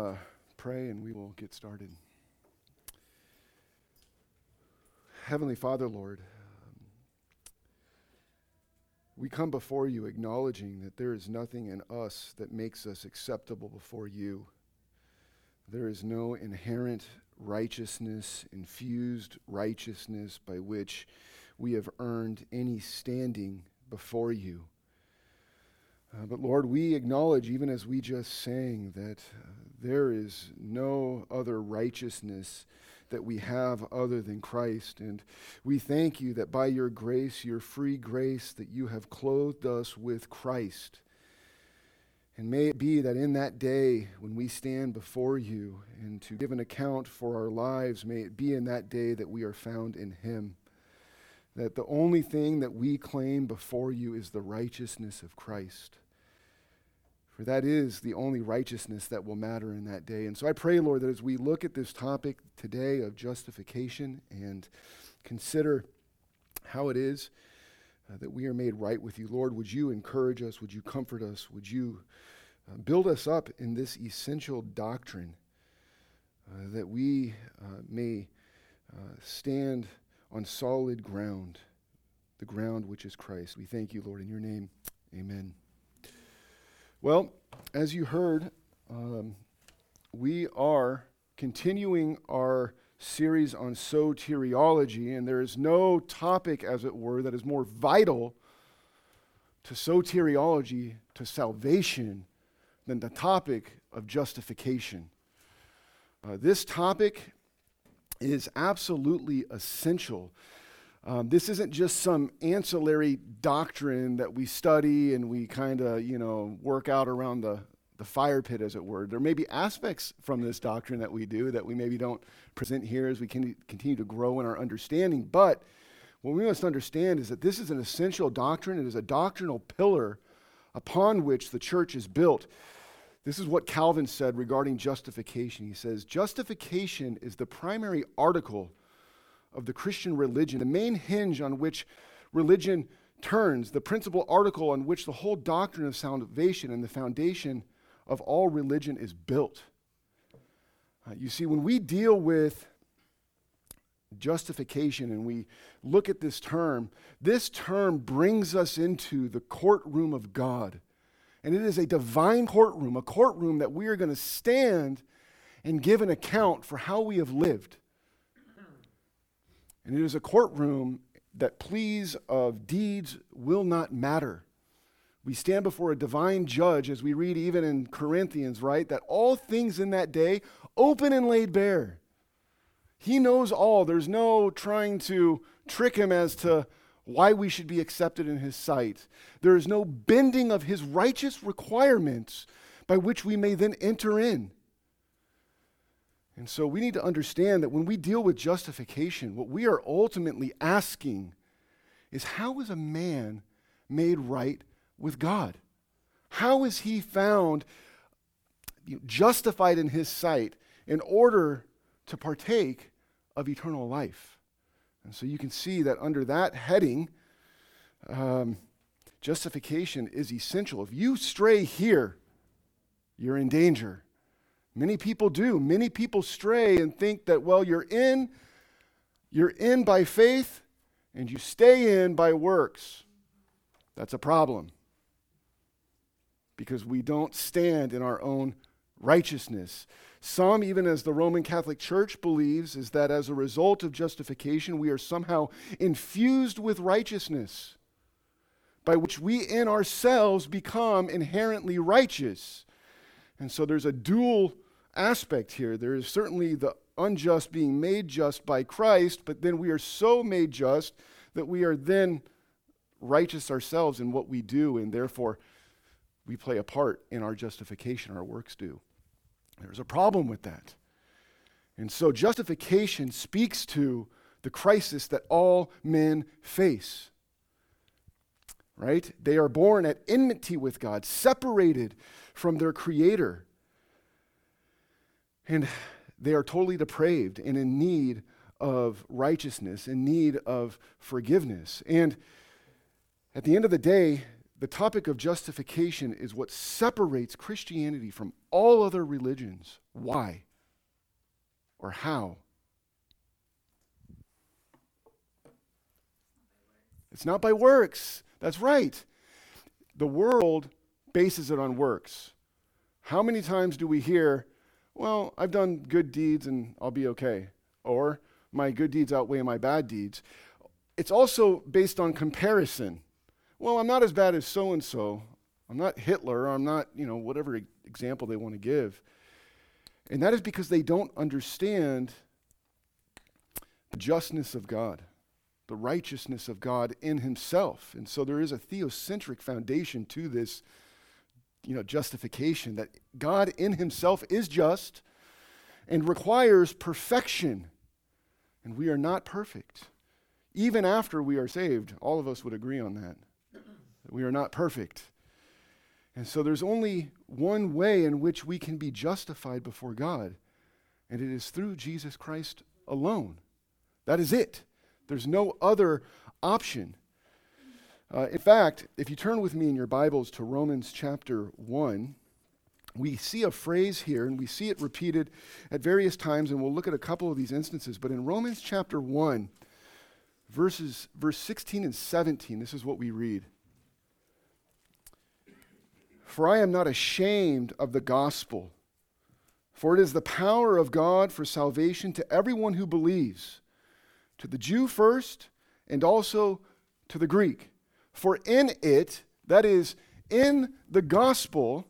Uh, pray and we will get started. Heavenly Father, Lord, um, we come before you acknowledging that there is nothing in us that makes us acceptable before you. There is no inherent righteousness, infused righteousness by which we have earned any standing before you. Uh, but Lord, we acknowledge, even as we just sang, that uh, there is no other righteousness that we have other than Christ. And we thank you that by your grace, your free grace, that you have clothed us with Christ. And may it be that in that day when we stand before you and to give an account for our lives, may it be in that day that we are found in him. That the only thing that we claim before you is the righteousness of Christ. For that is the only righteousness that will matter in that day. And so I pray, Lord, that as we look at this topic today of justification and consider how it is uh, that we are made right with you, Lord, would you encourage us? Would you comfort us? Would you uh, build us up in this essential doctrine uh, that we uh, may uh, stand on solid ground, the ground which is Christ? We thank you, Lord, in your name. Amen. Well, as you heard, um, we are continuing our series on soteriology, and there is no topic, as it were, that is more vital to soteriology, to salvation, than the topic of justification. Uh, this topic is absolutely essential um, this isn't just some ancillary doctrine that we study and we kind of, you know, work out around the, the fire pit, as it were. There may be aspects from this doctrine that we do that we maybe don't present here as we can continue to grow in our understanding. But what we must understand is that this is an essential doctrine. It is a doctrinal pillar upon which the church is built. This is what Calvin said regarding justification. He says, Justification is the primary article of the Christian religion, the main hinge on which religion turns, the principal article on which the whole doctrine of salvation and the foundation of all religion is built. Uh, you see, when we deal with justification and we look at this term, this term brings us into the courtroom of God. And it is a divine courtroom, a courtroom that we are going to stand and give an account for how we have lived. And it is a courtroom that pleas of deeds will not matter. We stand before a divine judge, as we read even in Corinthians, right? That all things in that day open and laid bare. He knows all. There's no trying to trick him as to why we should be accepted in his sight. There is no bending of his righteous requirements by which we may then enter in. And so we need to understand that when we deal with justification, what we are ultimately asking is how is a man made right with God? How is he found justified in his sight in order to partake of eternal life? And so you can see that under that heading, um, justification is essential. If you stray here, you're in danger. Many people do. Many people stray and think that, well, you're in, you're in by faith, and you stay in by works. That's a problem. Because we don't stand in our own righteousness. Some, even as the Roman Catholic Church believes, is that as a result of justification, we are somehow infused with righteousness, by which we in ourselves become inherently righteous. And so there's a dual aspect here. There is certainly the unjust being made just by Christ, but then we are so made just that we are then righteous ourselves in what we do, and therefore we play a part in our justification, our works do. There's a problem with that. And so justification speaks to the crisis that all men face. Right? They are born at enmity with God, separated from their Creator. And they are totally depraved and in need of righteousness, in need of forgiveness. And at the end of the day, the topic of justification is what separates Christianity from all other religions. Why? Or how? It's not by works. That's right. The world bases it on works. How many times do we hear, well, I've done good deeds and I'll be okay? Or my good deeds outweigh my bad deeds. It's also based on comparison. Well, I'm not as bad as so and so. I'm not Hitler. I'm not, you know, whatever example they want to give. And that is because they don't understand the justness of God the righteousness of God in himself. And so there is a theocentric foundation to this you know justification that God in himself is just and requires perfection. And we are not perfect. Even after we are saved, all of us would agree on that. We are not perfect. And so there's only one way in which we can be justified before God, and it is through Jesus Christ alone. That is it. There's no other option. Uh, in fact, if you turn with me in your Bibles to Romans chapter 1, we see a phrase here, and we see it repeated at various times, and we'll look at a couple of these instances. But in Romans chapter 1, verses, verse 16 and 17, this is what we read. For I am not ashamed of the gospel, for it is the power of God for salvation to everyone who believes to the Jew first, and also to the Greek. For in it, that is, in the gospel,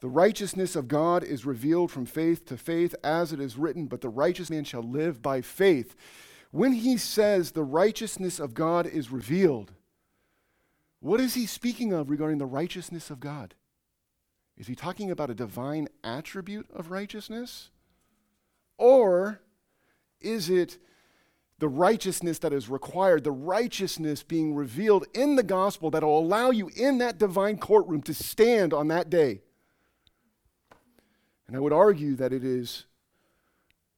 the righteousness of God is revealed from faith to faith, as it is written, But the righteous man shall live by faith. When he says the righteousness of God is revealed, what is he speaking of regarding the righteousness of God? Is he talking about a divine attribute of righteousness? Or is it the righteousness that is required, the righteousness being revealed in the gospel that will allow you in that divine courtroom to stand on that day? And I would argue that it is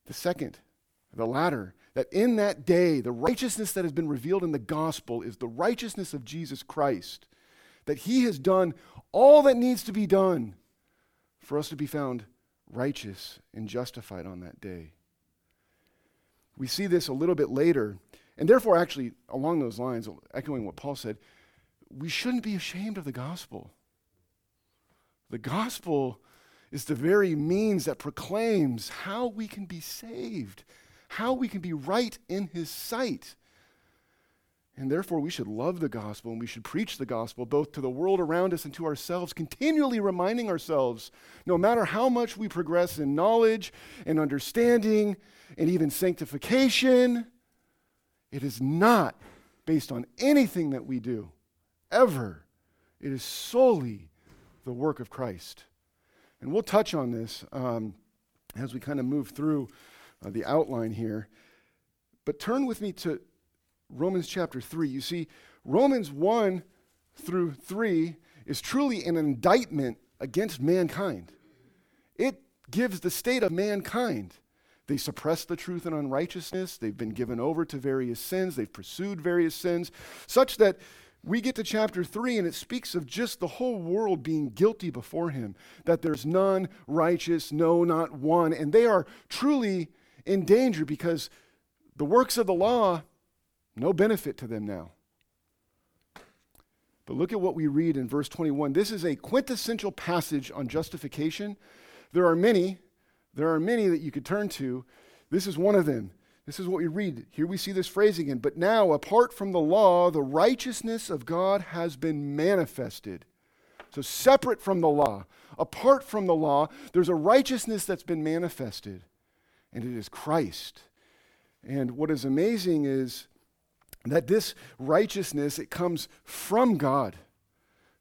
the second, the latter, that in that day, the righteousness that has been revealed in the gospel is the righteousness of Jesus Christ, that he has done all that needs to be done for us to be found righteous and justified on that day. We see this a little bit later. And therefore, actually, along those lines, echoing what Paul said, we shouldn't be ashamed of the gospel. The gospel is the very means that proclaims how we can be saved, how we can be right in his sight. And therefore, we should love the gospel and we should preach the gospel both to the world around us and to ourselves, continually reminding ourselves no matter how much we progress in knowledge and understanding and even sanctification, it is not based on anything that we do, ever. It is solely the work of Christ. And we'll touch on this um, as we kind of move through uh, the outline here. But turn with me to Romans chapter 3. You see, Romans 1 through 3 is truly an indictment against mankind. It gives the state of mankind. They suppress the truth in unrighteousness. They've been given over to various sins. They've pursued various sins, such that we get to chapter 3 and it speaks of just the whole world being guilty before him, that there's none righteous, no, not one. And they are truly in danger because the works of the law no benefit to them now. But look at what we read in verse 21. This is a quintessential passage on justification. There are many, there are many that you could turn to. This is one of them. This is what we read. Here we see this phrase again. But now, apart from the law, the righteousness of God has been manifested. So, separate from the law, apart from the law, there's a righteousness that's been manifested, and it is Christ. And what is amazing is that this righteousness it comes from God.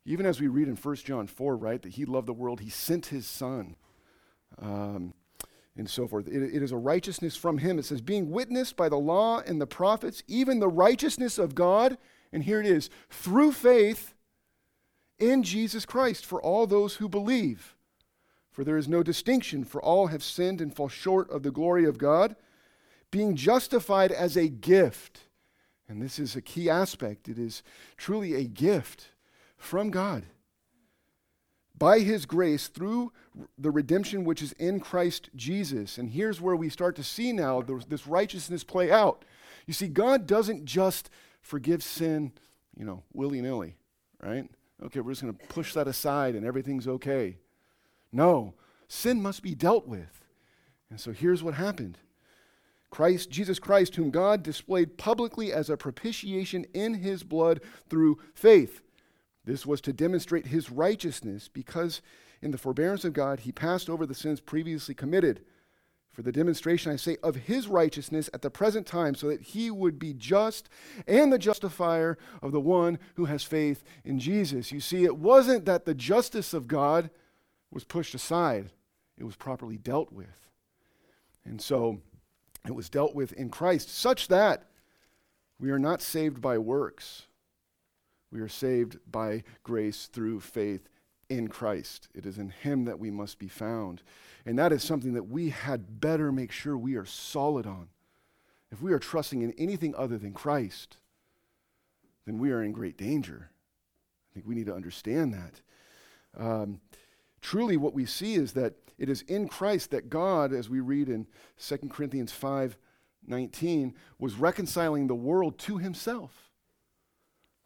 Even as we read in 1 John 4, right, that he loved the world, he sent his son, um, and so forth. It, it is a righteousness from him. It says, being witnessed by the law and the prophets, even the righteousness of God, and here it is, through faith in Jesus Christ for all those who believe. For there is no distinction, for all have sinned and fall short of the glory of God, being justified as a gift And this is a key aspect. It is truly a gift from God. By his grace through the redemption which is in Christ Jesus. And here's where we start to see now this righteousness play out. You see, God doesn't just forgive sin, you know, willy nilly, right? Okay, we're just going to push that aside and everything's okay. No, sin must be dealt with. And so here's what happened Christ, Jesus Christ, whom God displayed publicly as a propitiation in his blood through faith. This was to demonstrate his righteousness because in the forbearance of God he passed over the sins previously committed for the demonstration, I say, of his righteousness at the present time, so that he would be just and the justifier of the one who has faith in Jesus. You see, it wasn't that the justice of God was pushed aside, it was properly dealt with. And so it was dealt with in Christ, such that we are not saved by works. We are saved by grace through faith in Christ. It is in Him that we must be found. And that is something that we had better make sure we are solid on. If we are trusting in anything other than Christ, then we are in great danger. I think we need to understand that. Um, truly, what we see is that it is in Christ that God, as we read in 2 Corinthians 5 19, was reconciling the world to himself.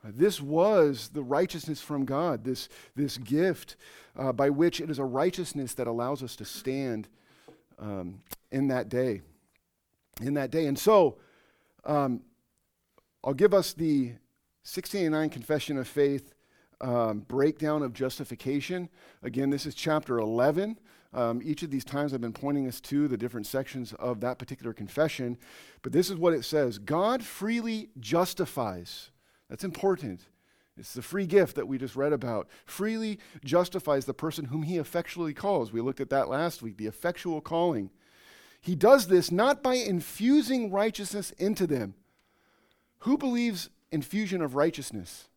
Uh, this was the righteousness from God, this, this gift uh, by which it is a righteousness that allows us to stand um, in that day. In that day. And so, um, I'll give us the 1689 Confession of Faith um, breakdown of justification. Again, this is chapter 11. Um, each of these times I've been pointing us to the different sections of that particular confession. But this is what it says God freely justifies. That's important. It's the free gift that we just read about. Freely justifies the person whom he effectually calls. We looked at that last week, the effectual calling. He does this not by infusing righteousness into them. Who believes infusion of righteousness?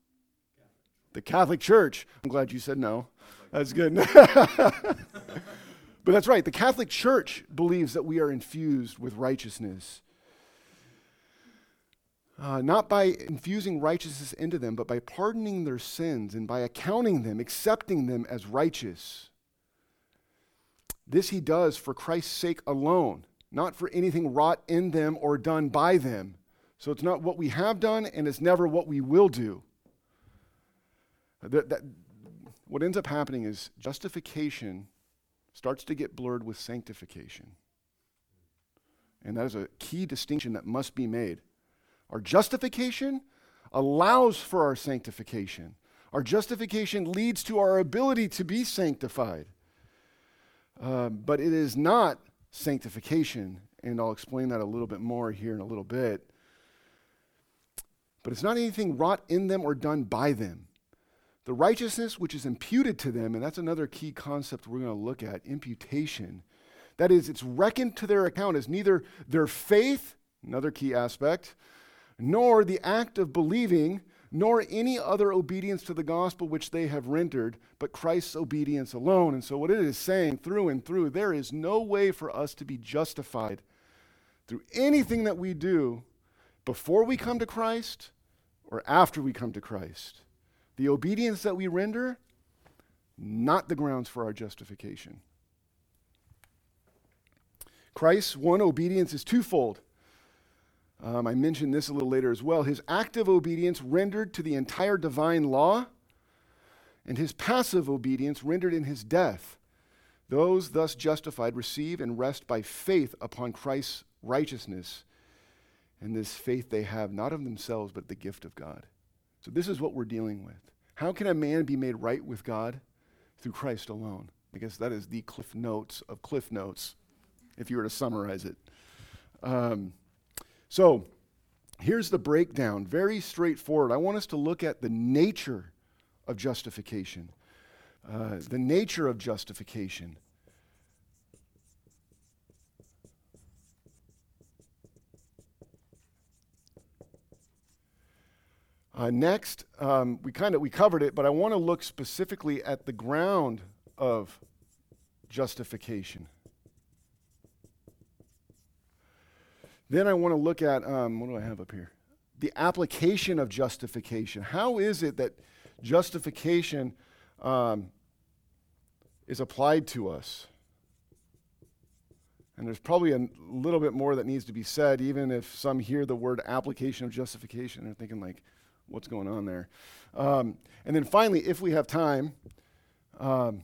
The Catholic Church. I'm glad you said no. That's good. but that's right. The Catholic Church believes that we are infused with righteousness. Uh, not by infusing righteousness into them, but by pardoning their sins and by accounting them, accepting them as righteous. This he does for Christ's sake alone, not for anything wrought in them or done by them. So it's not what we have done, and it's never what we will do. That, that, what ends up happening is justification starts to get blurred with sanctification. And that is a key distinction that must be made. Our justification allows for our sanctification. Our justification leads to our ability to be sanctified. Uh, but it is not sanctification, and I'll explain that a little bit more here in a little bit. But it's not anything wrought in them or done by them. The righteousness which is imputed to them, and that's another key concept we're going to look at imputation. That is, it's reckoned to their account as neither their faith, another key aspect, nor the act of believing, nor any other obedience to the gospel which they have rendered, but Christ's obedience alone. And so, what it is saying through and through, there is no way for us to be justified through anything that we do before we come to Christ or after we come to Christ. The obedience that we render, not the grounds for our justification. Christ's one obedience is twofold um, I mentioned this a little later as well. His active obedience rendered to the entire divine law, and his passive obedience rendered in his death. Those thus justified receive and rest by faith upon Christ's righteousness. And this faith they have not of themselves, but the gift of God. So, this is what we're dealing with. How can a man be made right with God? Through Christ alone. I guess that is the cliff notes of cliff notes, if you were to summarize it. Um, so here's the breakdown, very straightforward. I want us to look at the nature of justification. Uh, the nature of justification. Uh, next, um, we kind of we covered it, but I want to look specifically at the ground of justification. Then I want to look at, um, what do I have up here? the application of justification. How is it that justification um, is applied to us? And there's probably a little bit more that needs to be said, even if some hear the word application of justification. They're thinking, like, what's going on there? Um, and then finally, if we have time, um,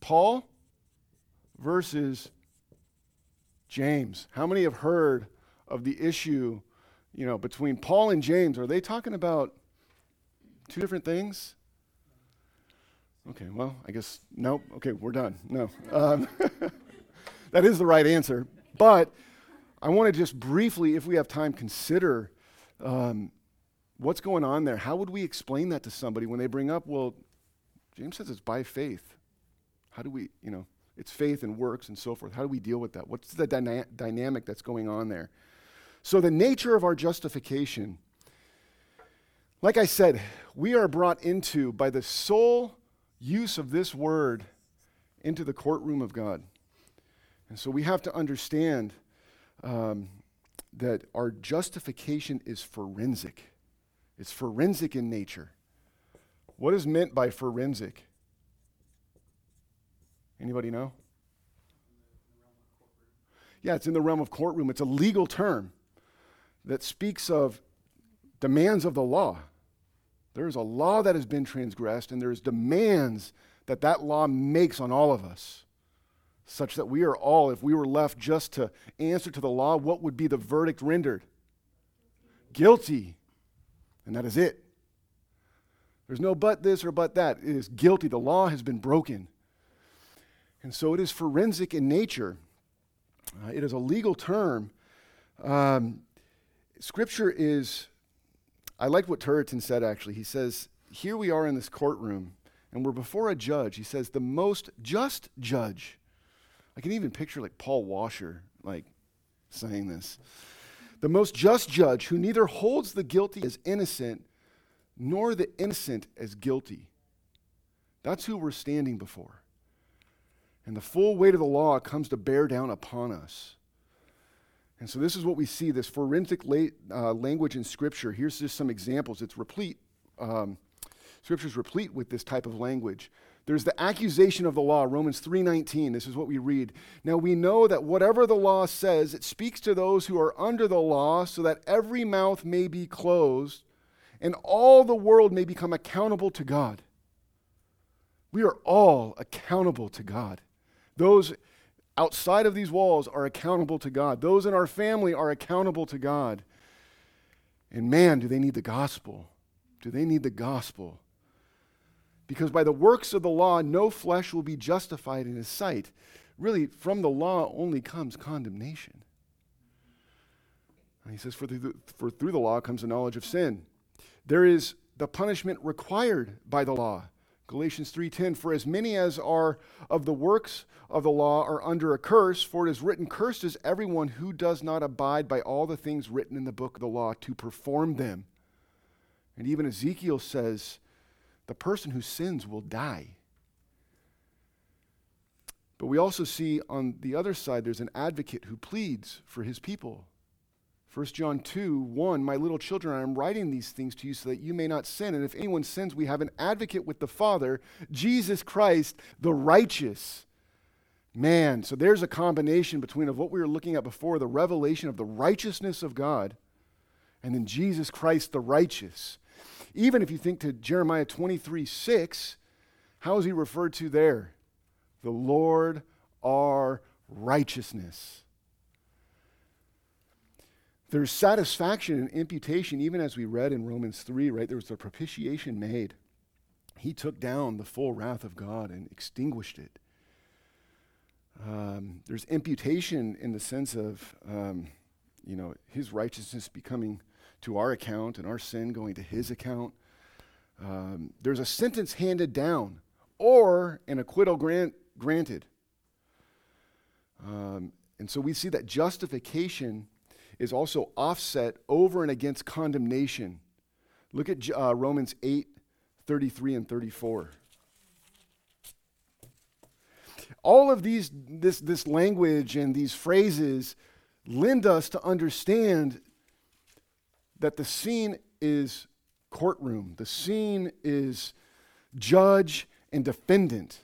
Paul versus James. How many have heard of the issue, you know, between Paul and James? Are they talking about two different things? Okay, well, I guess, nope. Okay, we're done. No. Um, that is the right answer. But I want to just briefly, if we have time, consider um, what's going on there. How would we explain that to somebody when they bring up, well, James says it's by faith. How do we, you know, it's faith and works and so forth. How do we deal with that? What's the dyna- dynamic that's going on there? So, the nature of our justification, like I said, we are brought into by the sole use of this word into the courtroom of God. And so we have to understand um, that our justification is forensic. It's forensic in nature. What is meant by forensic? Anybody know? Yeah, it's in the realm of courtroom. It's a legal term that speaks of demands of the law. There is a law that has been transgressed, and there's demands that that law makes on all of us, such that we are all, if we were left just to answer to the law, what would be the verdict rendered? Guilty. And that is it. There's no but this or but that. It is guilty. The law has been broken. And so it is forensic in nature. Uh, it is a legal term. Um, scripture is, I like what Turretin said actually. He says, Here we are in this courtroom, and we're before a judge. He says, The most just judge. I can even picture like Paul Washer, like saying this. The most just judge who neither holds the guilty as innocent nor the innocent as guilty. That's who we're standing before. And the full weight of the law comes to bear down upon us. And so, this is what we see this forensic la- uh, language in Scripture. Here's just some examples. It's replete, um, Scripture's replete with this type of language. There's the accusation of the law, Romans 3:19. This is what we read. Now we know that whatever the law says, it speaks to those who are under the law, so that every mouth may be closed and all the world may become accountable to God. We are all accountable to God. Those outside of these walls are accountable to God. Those in our family are accountable to God. And man, do they need the gospel? Do they need the gospel? Because by the works of the law, no flesh will be justified in his sight. Really, from the law only comes condemnation. And he says, for through, the, for through the law comes the knowledge of sin. There is the punishment required by the law. Galatians 3:10 For as many as are of the works of the law are under a curse for it is written cursed is everyone who does not abide by all the things written in the book of the law to perform them. And even Ezekiel says the person who sins will die. But we also see on the other side there's an advocate who pleads for his people. 1 John 2 1, my little children, I am writing these things to you so that you may not sin. And if anyone sins, we have an advocate with the Father, Jesus Christ, the righteous. Man, so there's a combination between of what we were looking at before, the revelation of the righteousness of God, and then Jesus Christ, the righteous. Even if you think to Jeremiah 23 6, how is he referred to there? The Lord our righteousness. There's satisfaction in imputation, even as we read in Romans 3, right? There was a propitiation made. He took down the full wrath of God and extinguished it. Um, there's imputation in the sense of, um, you know, his righteousness becoming to our account and our sin going to his account. Um, there's a sentence handed down or an acquittal grant, granted. Um, and so we see that justification is also offset over and against condemnation. Look at uh, Romans 8 33 and 34. All of these, this, this language and these phrases lend us to understand that the scene is courtroom, the scene is judge and defendant.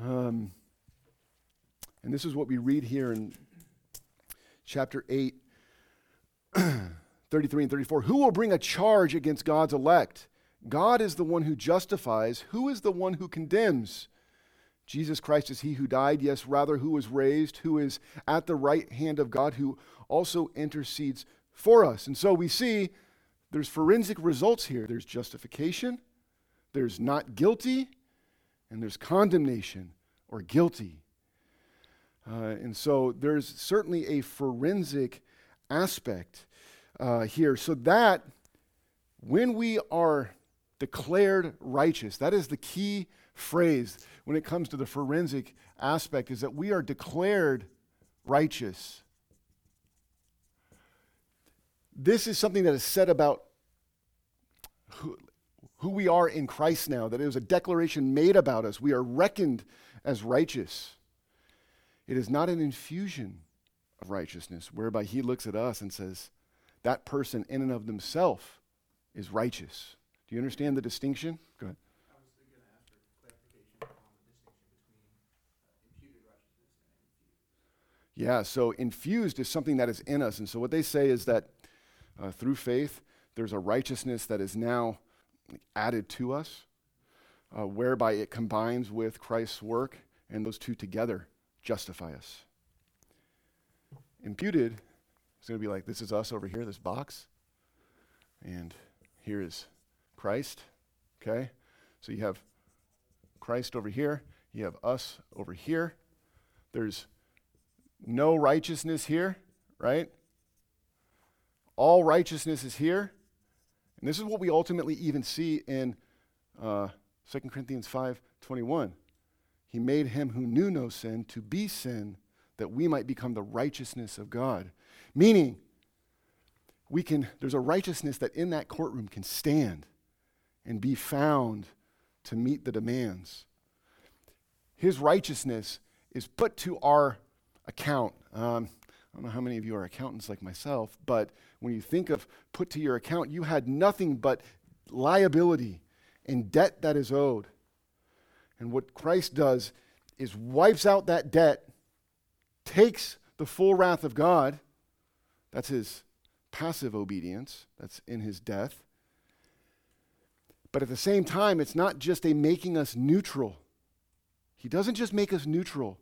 Um, and this is what we read here in chapter 8, 33 and 34. Who will bring a charge against God's elect? God is the one who justifies. Who is the one who condemns? Jesus Christ is he who died, yes, rather, who was raised, who is at the right hand of God, who also intercedes for us. And so we see there's forensic results here there's justification, there's not guilty, and there's condemnation or guilty. Uh, and so there's certainly a forensic aspect uh, here. So that when we are declared righteous, that is the key phrase when it comes to the forensic aspect, is that we are declared righteous. This is something that is said about who, who we are in Christ now, that it was a declaration made about us. We are reckoned as righteous. It is not an infusion of righteousness whereby he looks at us and says, that person in and of themselves is righteous. Do you understand the distinction? Go ahead. Yeah, so infused is something that is in us. And so what they say is that uh, through faith, there's a righteousness that is now added to us, uh, whereby it combines with Christ's work, and those two together justify us. Imputed is going to be like this is us over here, this box, and here is Christ. Okay? So you have Christ over here, you have us over here. There's no righteousness here, right? All righteousness is here. And this is what we ultimately even see in uh, 2 Corinthians 5 21. He made him who knew no sin to be sin that we might become the righteousness of God. Meaning, we can, there's a righteousness that in that courtroom can stand and be found to meet the demands. His righteousness is put to our account. Um, I don't know how many of you are accountants like myself, but when you think of put to your account, you had nothing but liability and debt that is owed. And what Christ does is wipes out that debt, takes the full wrath of God. That's his passive obedience, that's in his death. But at the same time, it's not just a making us neutral. He doesn't just make us neutral,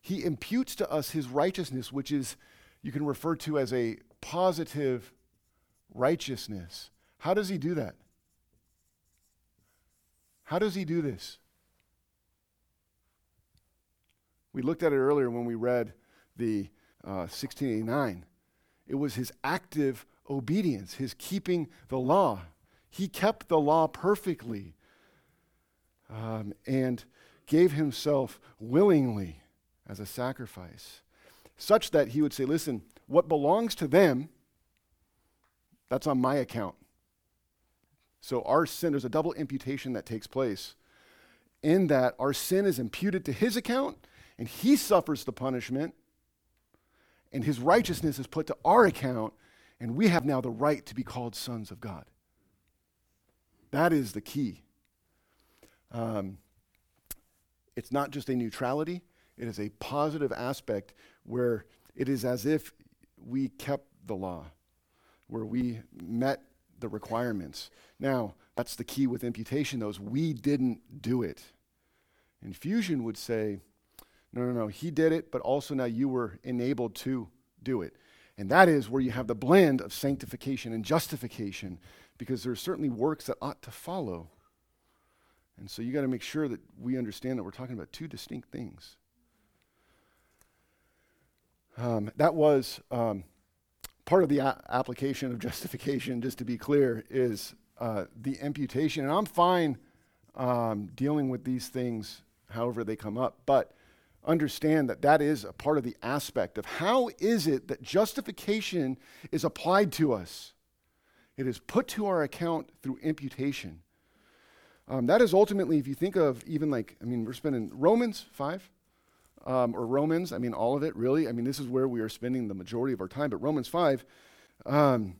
he imputes to us his righteousness, which is, you can refer to as a positive righteousness. How does he do that? How does he do this? We looked at it earlier when we read the uh, 1689. It was his active obedience, his keeping the law. He kept the law perfectly um, and gave himself willingly as a sacrifice, such that he would say, Listen, what belongs to them, that's on my account. So our sin, there's a double imputation that takes place in that our sin is imputed to his account and he suffers the punishment and his righteousness is put to our account and we have now the right to be called sons of God. That is the key. Um, it's not just a neutrality, it is a positive aspect where it is as if we kept the law, where we met the requirements. Now, that's the key with imputation, though, is we didn't do it. Infusion would say, no, no, no, he did it, but also now you were enabled to do it. And that is where you have the blend of sanctification and justification, because there are certainly works that ought to follow. And so you got to make sure that we understand that we're talking about two distinct things. Um, that was um, part of the a- application of justification, just to be clear, is uh, the imputation. And I'm fine um, dealing with these things however they come up, but understand that that is a part of the aspect of how is it that justification is applied to us? It is put to our account through imputation. Um, that is ultimately, if you think of even like, I mean, we're spending Romans 5 um, or Romans, I mean, all of it, really. I mean, this is where we are spending the majority of our time. But Romans 5 Um,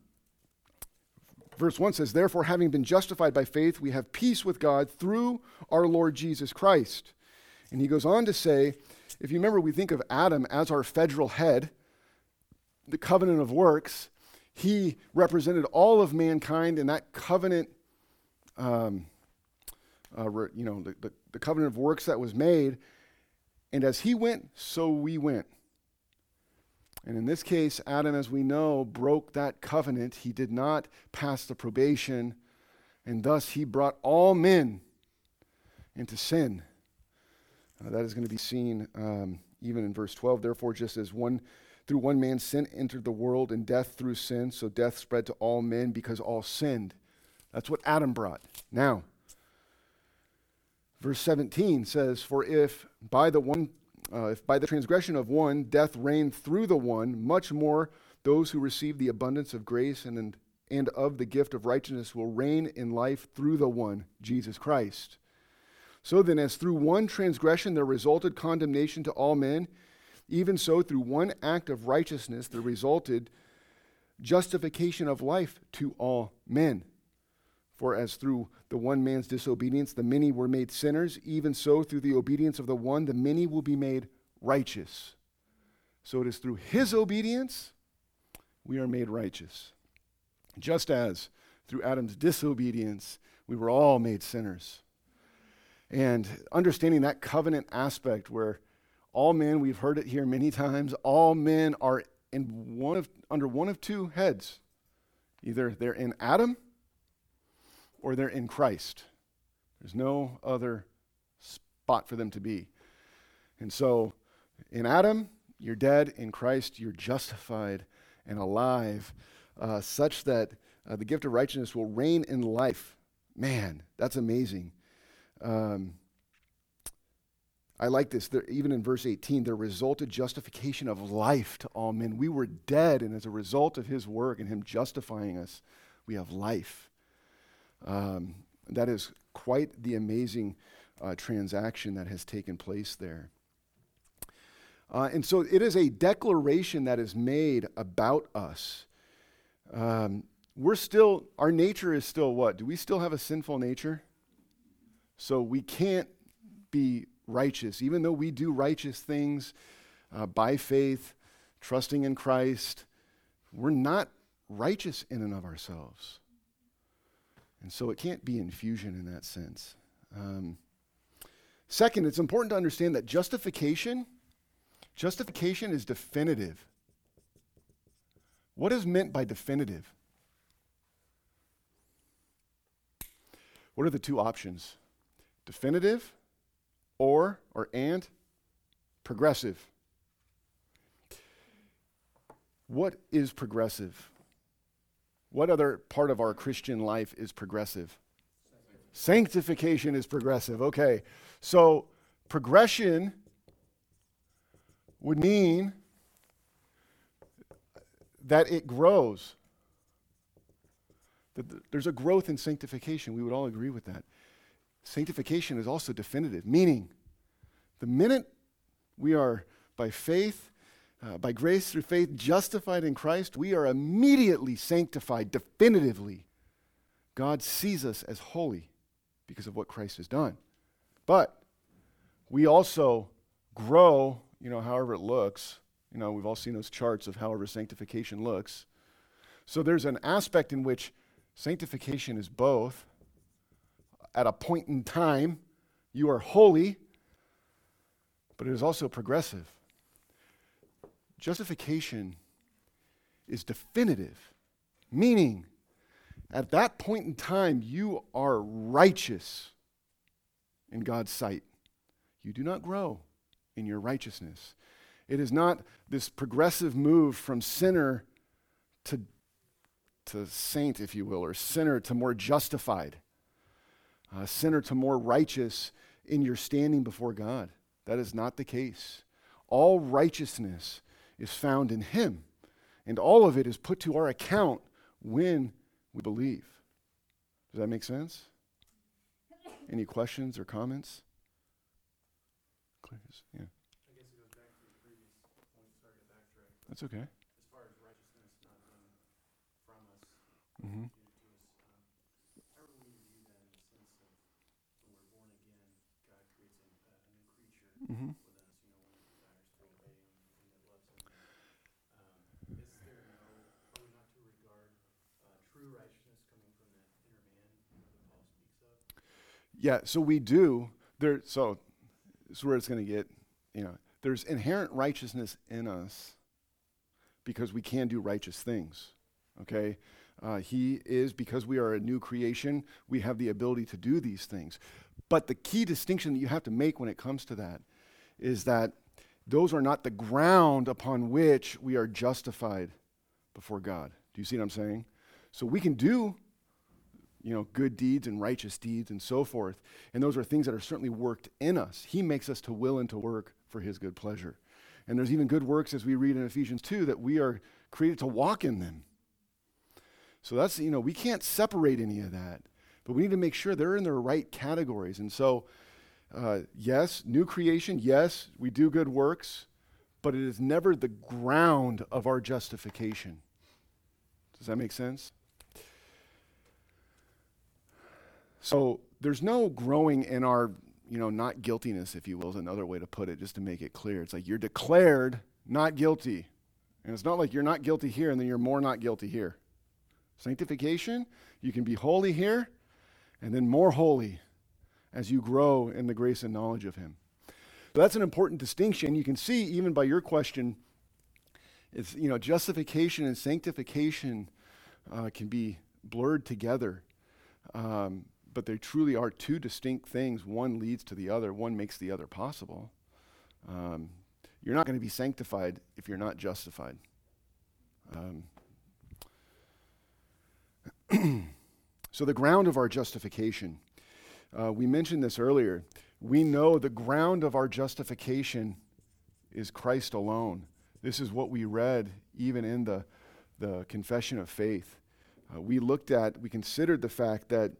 verse 1 says, Therefore, having been justified by faith, we have peace with God through our Lord Jesus Christ. And he goes on to say, if you remember, we think of Adam as our federal head, the covenant of works. He represented all of mankind, and that covenant, um, uh, you know, the, the, the covenant of works that was made. And as he went, so we went. And in this case, Adam, as we know, broke that covenant. He did not pass the probation, and thus he brought all men into sin. Uh, that is going to be seen um, even in verse 12. Therefore, just as one through one man sin entered the world, and death through sin, so death spread to all men because all sinned. That's what Adam brought. Now, verse 17 says, For if by the one uh, if by the transgression of one death reigned through the one, much more those who receive the abundance of grace and, and of the gift of righteousness will reign in life through the one, Jesus Christ. So then, as through one transgression there resulted condemnation to all men, even so through one act of righteousness there resulted justification of life to all men. For as through the one man's disobedience the many were made sinners, even so through the obedience of the one the many will be made righteous. So it is through his obedience we are made righteous. Just as through Adam's disobedience we were all made sinners. And understanding that covenant aspect where all men, we've heard it here many times, all men are in one of, under one of two heads. Either they're in Adam or they're in Christ. There's no other spot for them to be. And so in Adam, you're dead. In Christ, you're justified and alive, uh, such that uh, the gift of righteousness will reign in life. Man, that's amazing. Um, I like this. There, even in verse 18, there resulted justification of life to all men. We were dead, and as a result of his work and him justifying us, we have life. Um, that is quite the amazing uh, transaction that has taken place there. Uh, and so it is a declaration that is made about us. Um, we're still, our nature is still what? Do we still have a sinful nature? So we can't be righteous, even though we do righteous things uh, by faith, trusting in Christ. We're not righteous in and of ourselves. And so it can't be infusion in that sense. Um, second, it's important to understand that justification, justification is definitive. What is meant by definitive? What are the two options? Definitive or or and progressive. What is progressive? What other part of our Christian life is progressive? Sanctification is progressive. Okay. So progression would mean that it grows. That there's a growth in sanctification. We would all agree with that. Sanctification is also definitive, meaning the minute we are by faith uh, by grace through faith, justified in Christ, we are immediately sanctified definitively. God sees us as holy because of what Christ has done. But we also grow, you know, however it looks. You know, we've all seen those charts of however sanctification looks. So there's an aspect in which sanctification is both. At a point in time, you are holy, but it is also progressive. Justification is definitive, meaning at that point in time, you are righteous in God's sight. You do not grow in your righteousness. It is not this progressive move from sinner to, to saint, if you will, or sinner to more justified, uh, sinner to more righteous in your standing before God. That is not the case. All righteousness is found in Him. And all of it is put to our account when we believe. Does that make sense? Any questions or comments? Yeah. That's okay. As far as righteousness not being Mm-hmm. Mm-hmm. Yeah, so we do. There, so this is where it's going to get. You know, there's inherent righteousness in us because we can do righteous things. Okay, uh, he is because we are a new creation. We have the ability to do these things. But the key distinction that you have to make when it comes to that is that those are not the ground upon which we are justified before God. Do you see what I'm saying? So we can do you know, good deeds and righteous deeds and so forth. And those are things that are certainly worked in us. He makes us to will and to work for his good pleasure. And there's even good works, as we read in Ephesians 2, that we are created to walk in them. So that's, you know, we can't separate any of that, but we need to make sure they're in their right categories. And so, uh, yes, new creation, yes, we do good works, but it is never the ground of our justification. Does that make sense? So there's no growing in our, you know, not guiltiness, if you will, is another way to put it, just to make it clear. It's like you're declared not guilty. And it's not like you're not guilty here and then you're more not guilty here. Sanctification, you can be holy here and then more holy as you grow in the grace and knowledge of Him. So that's an important distinction. You can see even by your question, it's, you know, justification and sanctification uh, can be blurred together. Um, but they truly are two distinct things. One leads to the other, one makes the other possible. Um, you're not going to be sanctified if you're not justified. Um, so, the ground of our justification, uh, we mentioned this earlier. We know the ground of our justification is Christ alone. This is what we read even in the, the confession of faith. Uh, we looked at, we considered the fact that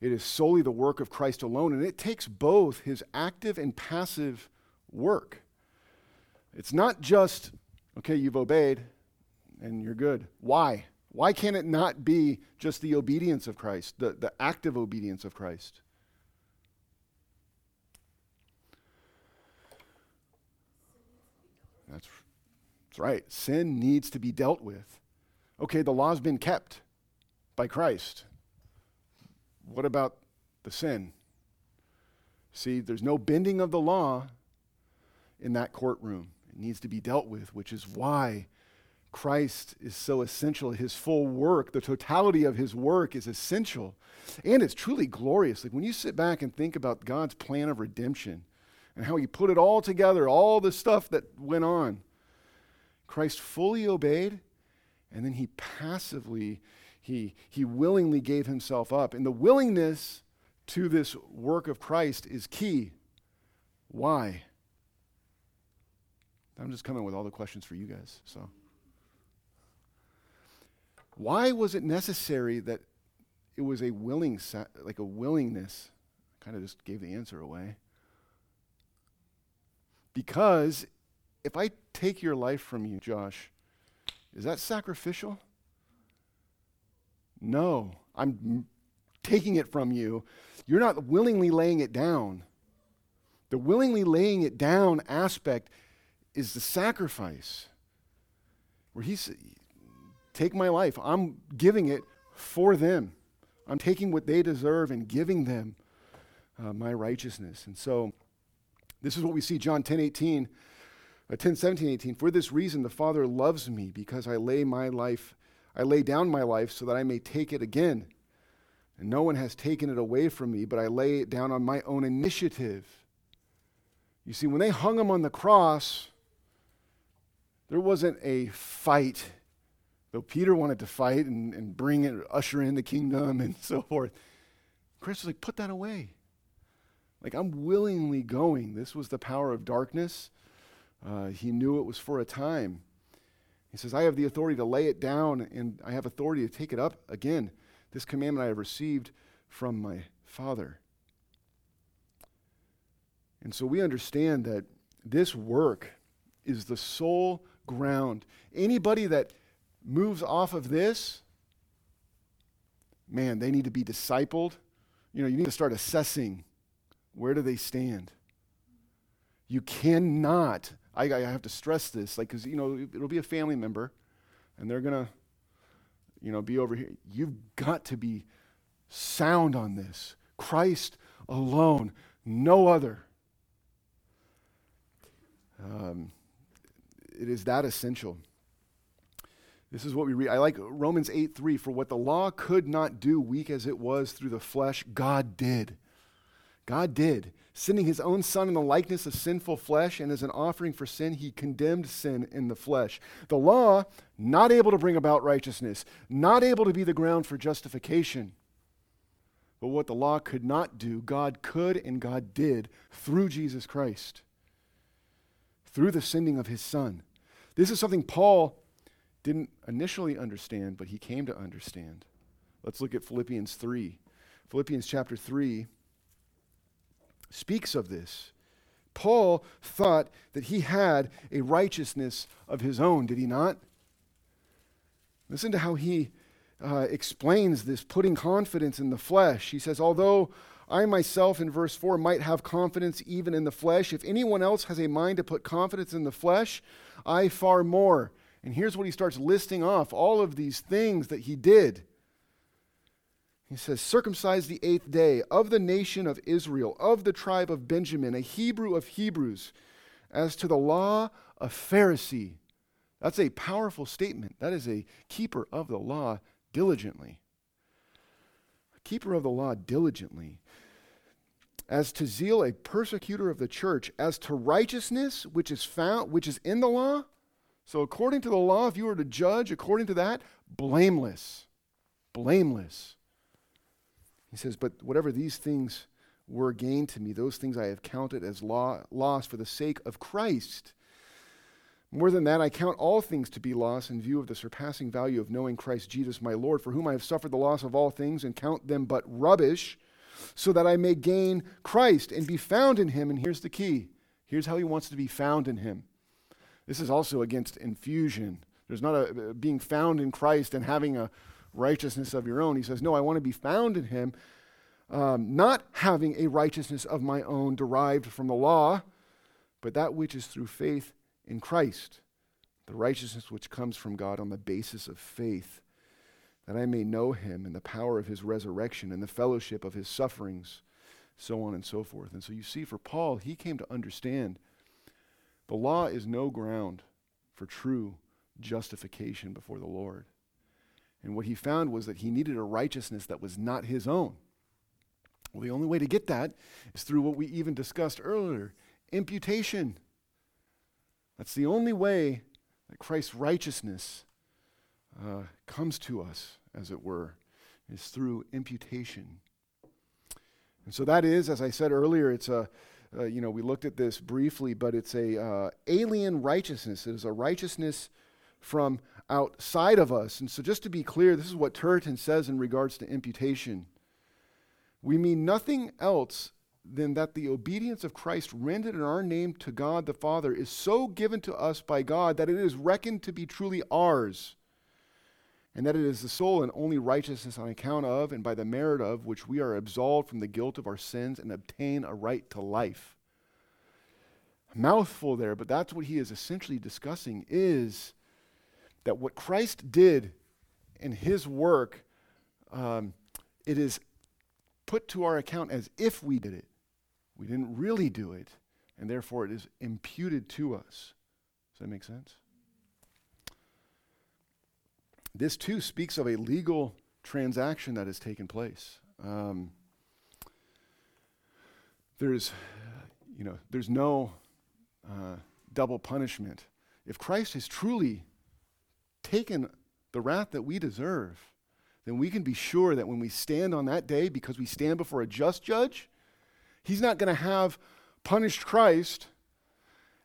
it is solely the work of Christ alone, and it takes both his active and passive work. It's not just, okay, you've obeyed and you're good. Why? Why can't it not be just the obedience of Christ, the, the active obedience of Christ? That's, that's right. Sin needs to be dealt with. Okay, the law's been kept by Christ. What about the sin? See, there's no bending of the law in that courtroom. It needs to be dealt with, which is why Christ is so essential. His full work, the totality of his work is essential. And it's truly glorious. Like when you sit back and think about God's plan of redemption and how he put it all together, all the stuff that went on, Christ fully obeyed and then he passively he, he willingly gave himself up. And the willingness to this work of Christ is key. Why? I'm just coming with all the questions for you guys. So, why was it necessary that it was a willing, like a willingness? Kind of just gave the answer away. Because if I take your life from you, Josh, is that sacrificial? No, I'm taking it from you. You're not willingly laying it down. The willingly laying it down aspect is the sacrifice. Where he's, take my life. I'm giving it for them. I'm taking what they deserve and giving them uh, my righteousness. And so this is what we see John 10 18, uh, 10 17, 18. For this reason, the Father loves me because I lay my life I lay down my life so that I may take it again. And no one has taken it away from me, but I lay it down on my own initiative. You see, when they hung him on the cross, there wasn't a fight. Though Peter wanted to fight and, and bring it, usher in the kingdom and so forth. Christ was like, put that away. Like, I'm willingly going. This was the power of darkness. Uh, he knew it was for a time. He says, I have the authority to lay it down and I have authority to take it up again. This commandment I have received from my Father. And so we understand that this work is the sole ground. Anybody that moves off of this man, they need to be discipled. You know, you need to start assessing where do they stand. You cannot, I, I have to stress this, like, because, you know, it'll be a family member and they're going to, you know, be over here. You've got to be sound on this. Christ alone, no other. Um, it is that essential. This is what we read. I like Romans 8 3. For what the law could not do, weak as it was through the flesh, God did. God did. Sending his own son in the likeness of sinful flesh, and as an offering for sin, he condemned sin in the flesh. The law, not able to bring about righteousness, not able to be the ground for justification. But what the law could not do, God could and God did through Jesus Christ, through the sending of his son. This is something Paul didn't initially understand, but he came to understand. Let's look at Philippians 3. Philippians chapter 3 speaks of this. Paul thought that he had a righteousness of his own, did he not? Listen to how he uh, explains this putting confidence in the flesh. He says, Although I myself, in verse 4, might have confidence even in the flesh, if anyone else has a mind to put confidence in the flesh, I far more. And here's what he starts listing off all of these things that he did. He says, circumcised the eighth day, of the nation of Israel, of the tribe of Benjamin, a Hebrew of Hebrews, as to the law, a Pharisee. That's a powerful statement. That is a keeper of the law diligently. A keeper of the law diligently. As to zeal, a persecutor of the church, as to righteousness, which is found, which is in the law, so, according to the law, if you were to judge according to that, blameless. Blameless. He says, But whatever these things were gained to me, those things I have counted as law, loss for the sake of Christ. More than that, I count all things to be loss in view of the surpassing value of knowing Christ Jesus my Lord, for whom I have suffered the loss of all things and count them but rubbish, so that I may gain Christ and be found in him. And here's the key here's how he wants to be found in him this is also against infusion. There's not a uh, being found in Christ and having a righteousness of your own. He says, No, I want to be found in him, um, not having a righteousness of my own derived from the law, but that which is through faith in Christ, the righteousness which comes from God on the basis of faith, that I may know him and the power of his resurrection and the fellowship of his sufferings, so on and so forth. And so you see, for Paul, he came to understand the law is no ground for true justification before the Lord. And what he found was that he needed a righteousness that was not his own. Well, the only way to get that is through what we even discussed earlier imputation. That's the only way that Christ's righteousness uh, comes to us, as it were, is through imputation. And so that is, as I said earlier, it's a uh, you know, we looked at this briefly, but it's a uh, alien righteousness. It is a righteousness from outside of us. And so, just to be clear, this is what Turretin says in regards to imputation. We mean nothing else than that the obedience of Christ rendered in our name to God the Father is so given to us by God that it is reckoned to be truly ours and that it is the sole and only righteousness on account of and by the merit of which we are absolved from the guilt of our sins and obtain a right to life. Mouthful there, but that's what he is essentially discussing is that what Christ did in his work, um, it is put to our account as if we did it. We didn't really do it, and therefore it is imputed to us. Does that make sense? This too speaks of a legal transaction that has taken place. Um, there's, you know, there's no uh, double punishment. If Christ has truly taken the wrath that we deserve, then we can be sure that when we stand on that day, because we stand before a just judge, He's not going to have punished Christ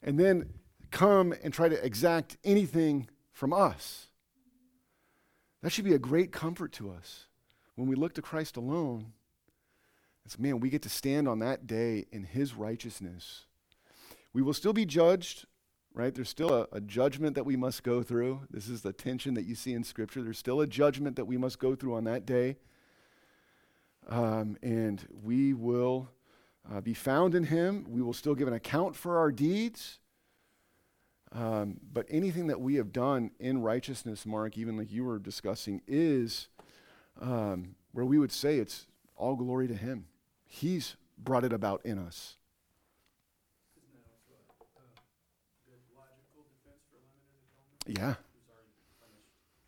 and then come and try to exact anything from us. That should be a great comfort to us. When we look to Christ alone, it's man, we get to stand on that day in his righteousness. We will still be judged, right? There's still a, a, judgment that we must go through. This is the tension that you see in Scripture. There's still a judgment that we must go through on that day. um, and we will uh, be found in him. We will still give an account for our deeds. Um, but anything that we have done in righteousness, Mark, even like you were discussing, is um, where we would say it's all glory to him. He's brought it about in us. Yeah.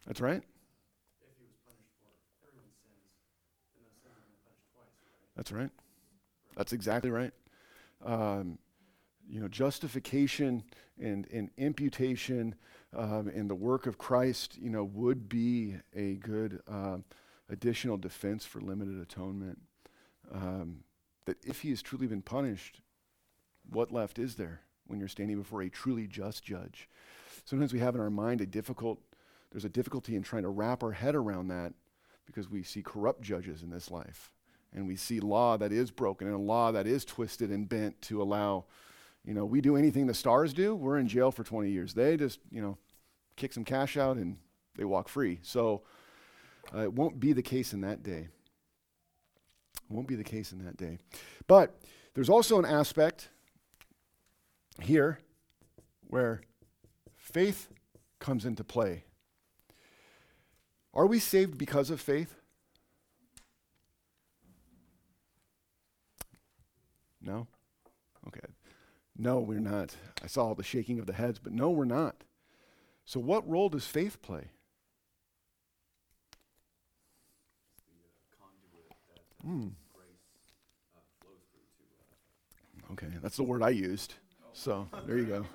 That's right. That's right. That's exactly right. Um, you know, justification and, and imputation um, and the work of Christ, you know, would be a good uh, additional defense for limited atonement. Um, that if he has truly been punished, what left is there when you're standing before a truly just judge? Sometimes we have in our mind a difficult, there's a difficulty in trying to wrap our head around that because we see corrupt judges in this life. And we see law that is broken and a law that is twisted and bent to allow, you know, we do anything the stars do, we're in jail for 20 years. They just, you know, kick some cash out and they walk free. So uh, it won't be the case in that day. It won't be the case in that day. But there's also an aspect here where faith comes into play. Are we saved because of faith? No? Okay. No, we're not. I saw all the shaking of the heads, but no, we're not. So, what role does faith play? Mm. Okay, that's the word I used. So, there you go.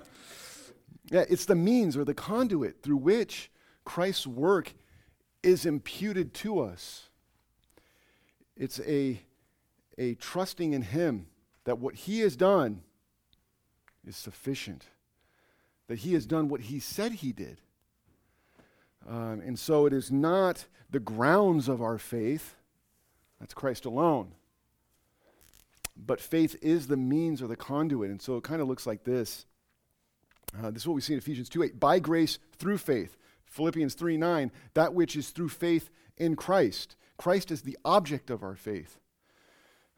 Yeah, it's the means or the conduit through which Christ's work is imputed to us. It's a, a trusting in Him that what He has done is sufficient, that He has done what He said He did. Um, and so it is not the grounds of our faith, that's Christ alone. But faith is the means or the conduit. And so it kind of looks like this. Uh, this is what we see in Ephesians 2 8. By grace through faith. Philippians 3 9. That which is through faith in Christ. Christ is the object of our faith.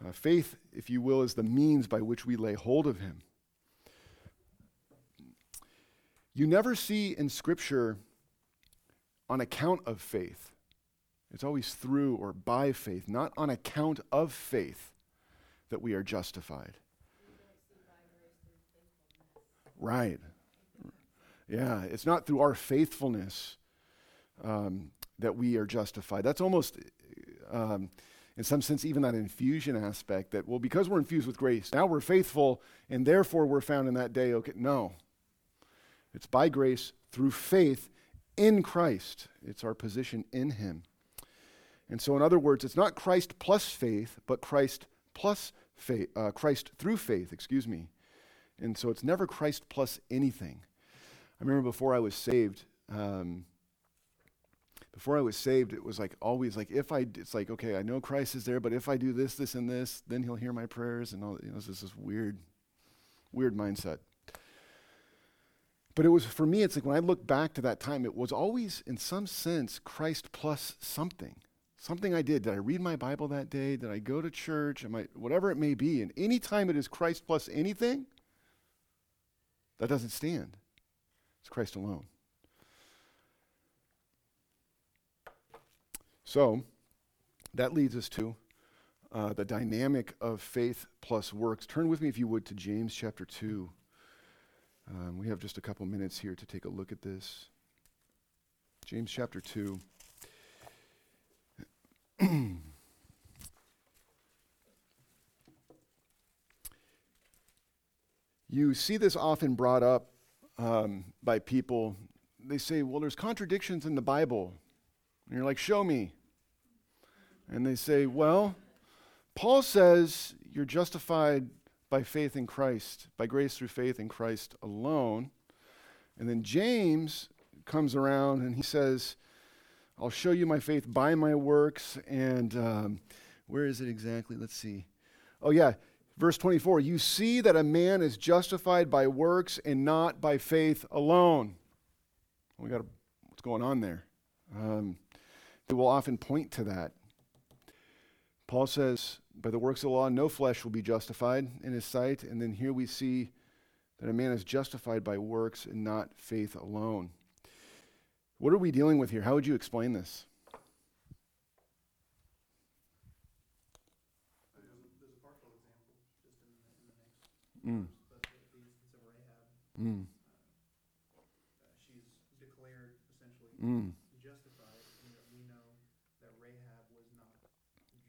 Uh, faith, if you will, is the means by which we lay hold of Him. You never see in Scripture on account of faith. It's always through or by faith, not on account of faith that we are justified. Right. Yeah, it's not through our faithfulness um, that we are justified. That's almost, um, in some sense, even that infusion aspect that, well, because we're infused with grace, now we're faithful and therefore we're found in that day. Okay, no. It's by grace through faith in Christ, it's our position in Him. And so, in other words, it's not Christ plus faith, but Christ plus faith, uh, Christ through faith, excuse me. And so it's never Christ plus anything. I remember before I was saved, um, before I was saved, it was like always like if I, it's like okay, I know Christ is there, but if I do this, this, and this, then He'll hear my prayers, and all. You know, this is this weird, weird mindset. But it was for me. It's like when I look back to that time, it was always, in some sense, Christ plus something, something I did. Did I read my Bible that day? Did I go to church? Am I whatever it may be? And any time it is Christ plus anything, that doesn't stand. It's Christ alone. So, that leads us to uh, the dynamic of faith plus works. Turn with me, if you would, to James chapter 2. Um, we have just a couple minutes here to take a look at this. James chapter 2. you see this often brought up um, by people. They say, well, there's contradictions in the Bible. And you're like, show me. And they say, well, Paul says you're justified by faith in Christ, by grace through faith in Christ alone. And then James comes around and he says, I'll show you my faith by my works. And um, where is it exactly? Let's see. Oh, yeah. Verse 24 You see that a man is justified by works and not by faith alone. We got what's going on there. Um, they will often point to that. Paul says, by the works of the law, no flesh will be justified in his sight. And then here we see that a man is justified by works and not faith alone. What are we dealing with here? How would you explain this? Mm. Mm. she's declared essentially Mm. justified, and yet we know that Rahab was not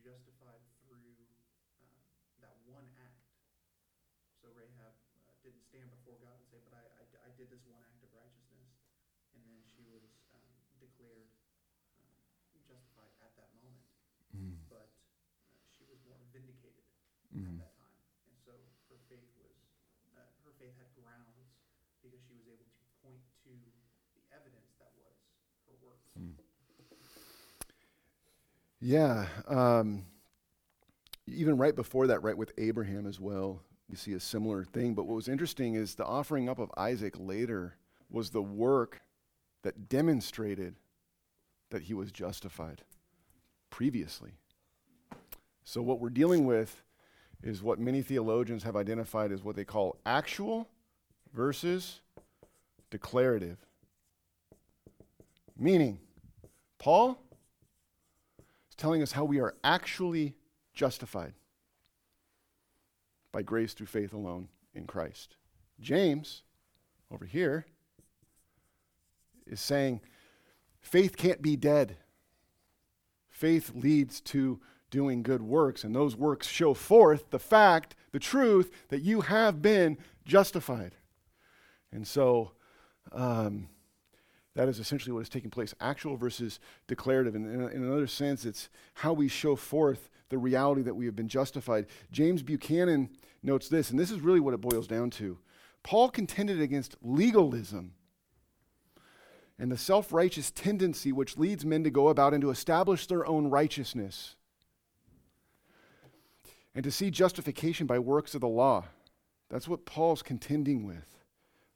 justified through uh, that one act. So Rahab uh, didn't stand before God and say, "But I, I, I did this one act of righteousness," and then she was um, declared um, justified at that moment. Mm. But uh, she was more vindicated Mm. at that time, and so her faith was uh, her faith had grounds because she was able to point to the evidence that was her works. Yeah. Um, even right before that, right with Abraham as well, we see a similar thing. But what was interesting is the offering up of Isaac later was the work that demonstrated that he was justified previously. So, what we're dealing with is what many theologians have identified as what they call actual versus declarative. Meaning, Paul is telling us how we are actually justified by grace through faith alone in Christ. James, over here, is saying faith can't be dead. Faith leads to doing good works, and those works show forth the fact, the truth, that you have been justified. And so, um, that is essentially what is taking place actual versus declarative. And in, in another sense, it's how we show forth the reality that we have been justified. James Buchanan notes this, and this is really what it boils down to. Paul contended against legalism and the self righteous tendency which leads men to go about and to establish their own righteousness and to see justification by works of the law. That's what Paul's contending with.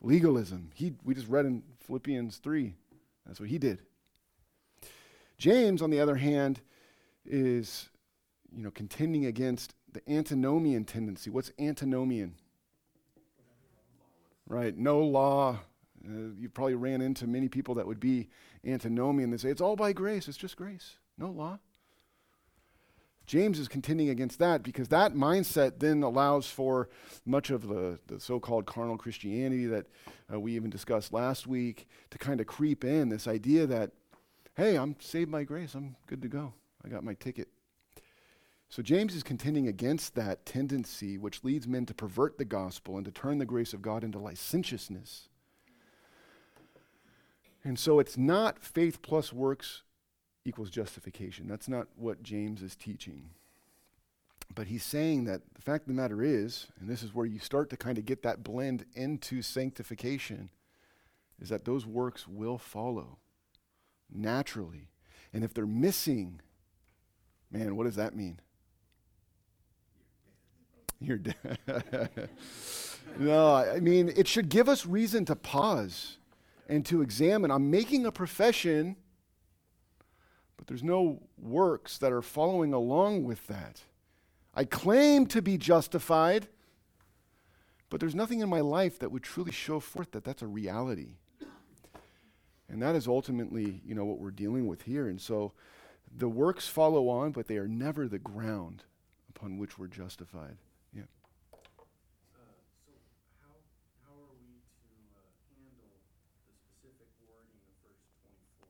Legalism. He, we just read in Philippians 3. That's what he did. James, on the other hand, is you know, contending against the antinomian tendency. What's antinomian? Right, no law. Uh, you probably ran into many people that would be antinomian. They say it's all by grace, it's just grace, no law. James is contending against that because that mindset then allows for much of the, the so called carnal Christianity that uh, we even discussed last week to kind of creep in this idea that, hey, I'm saved by grace, I'm good to go, I got my ticket. So James is contending against that tendency which leads men to pervert the gospel and to turn the grace of God into licentiousness. And so it's not faith plus works equals justification. That's not what James is teaching. But he's saying that the fact of the matter is, and this is where you start to kind of get that blend into sanctification, is that those works will follow naturally. And if they're missing, man, what does that mean? You're dead. no, I mean, it should give us reason to pause and to examine. I'm making a profession but there's no works that are following along with that. I claim to be justified, but there's nothing in my life that would truly show forth that that's a reality. And that is ultimately, you know, what we're dealing with here. And so the works follow on, but they are never the ground upon which we're justified. Yeah. Uh, so how, how are we to uh, handle the specific wording of verse 24?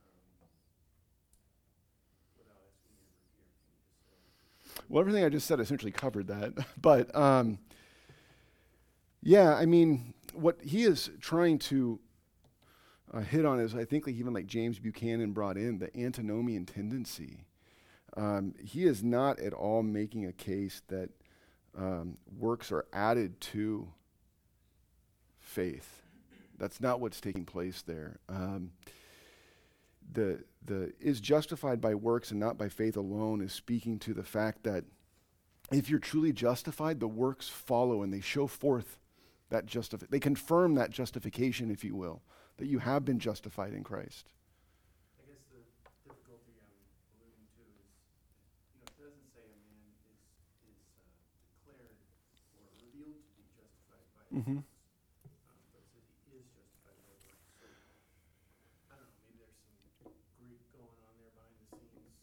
Um, without asking you to repeat everything you just said. Well, everything I just said essentially covered that. But um, yeah, I mean, what he is trying to uh, hit on is, I think, like even like James Buchanan brought in the antinomian tendency. Um, he is not at all making a case that um, works are added to faith. That's not what's taking place there. Um, the, the is justified by works and not by faith alone is speaking to the fact that if you're truly justified, the works follow and they show forth that justif They confirm that justification, if you will, that you have been justified in Christ. Mm-hmm.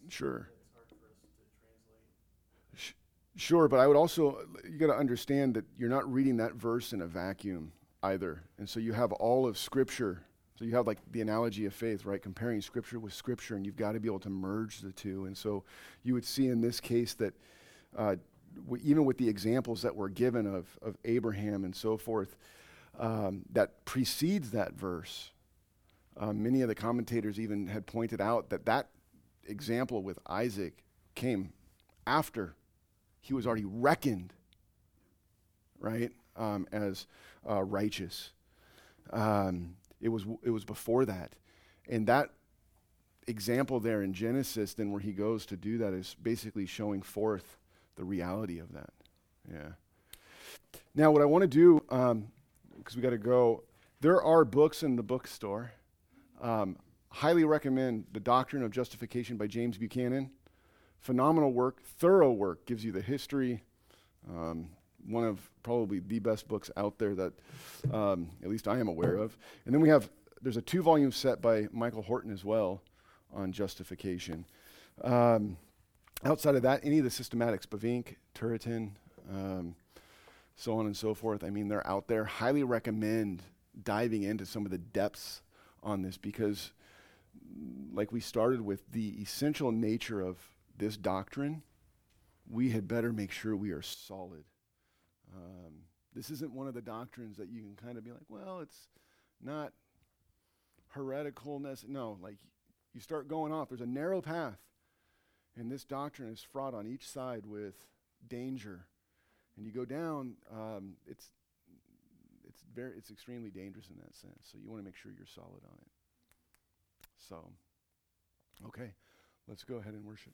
Sure. Sure, but I would also, you got to understand that you're not reading that verse in a vacuum either. And so you have all of Scripture. So you have like the analogy of faith, right? Comparing Scripture with Scripture, and you've got to be able to merge the two. And so you would see in this case that uh, w- even with the examples that were given of, of Abraham and so forth, um, that precedes that verse. Uh, many of the commentators even had pointed out that that example with Isaac came after he was already reckoned, right, um, as uh, righteous. Um, it was it was before that, and that example there in Genesis, then where he goes to do that, is basically showing forth the reality of that. Yeah. Now, what I want to do, because we got to go, there are books in the bookstore. Um, highly recommend The Doctrine of Justification by James Buchanan phenomenal work, thorough work, gives you the history. Um, one of probably the best books out there that um, at least I am aware of. And then we have there's a two volume set by Michael Horton as well on justification. Um, outside of that, any of the systematics, Bavinck, Turretin, um, so on and so forth. I mean, they're out there. Highly recommend diving into some of the depths on this because, like we started with, the essential nature of this doctrine, we had better make sure we are solid. Um, this isn't one of the doctrines that you can kind of be like, well, it's not hereticalness. No, like you start going off. There's a narrow path, and this doctrine is fraught on each side with danger. And you go down, um, it's it's very it's extremely dangerous in that sense. So you want to make sure you're solid on it. So, okay, let's go ahead and worship.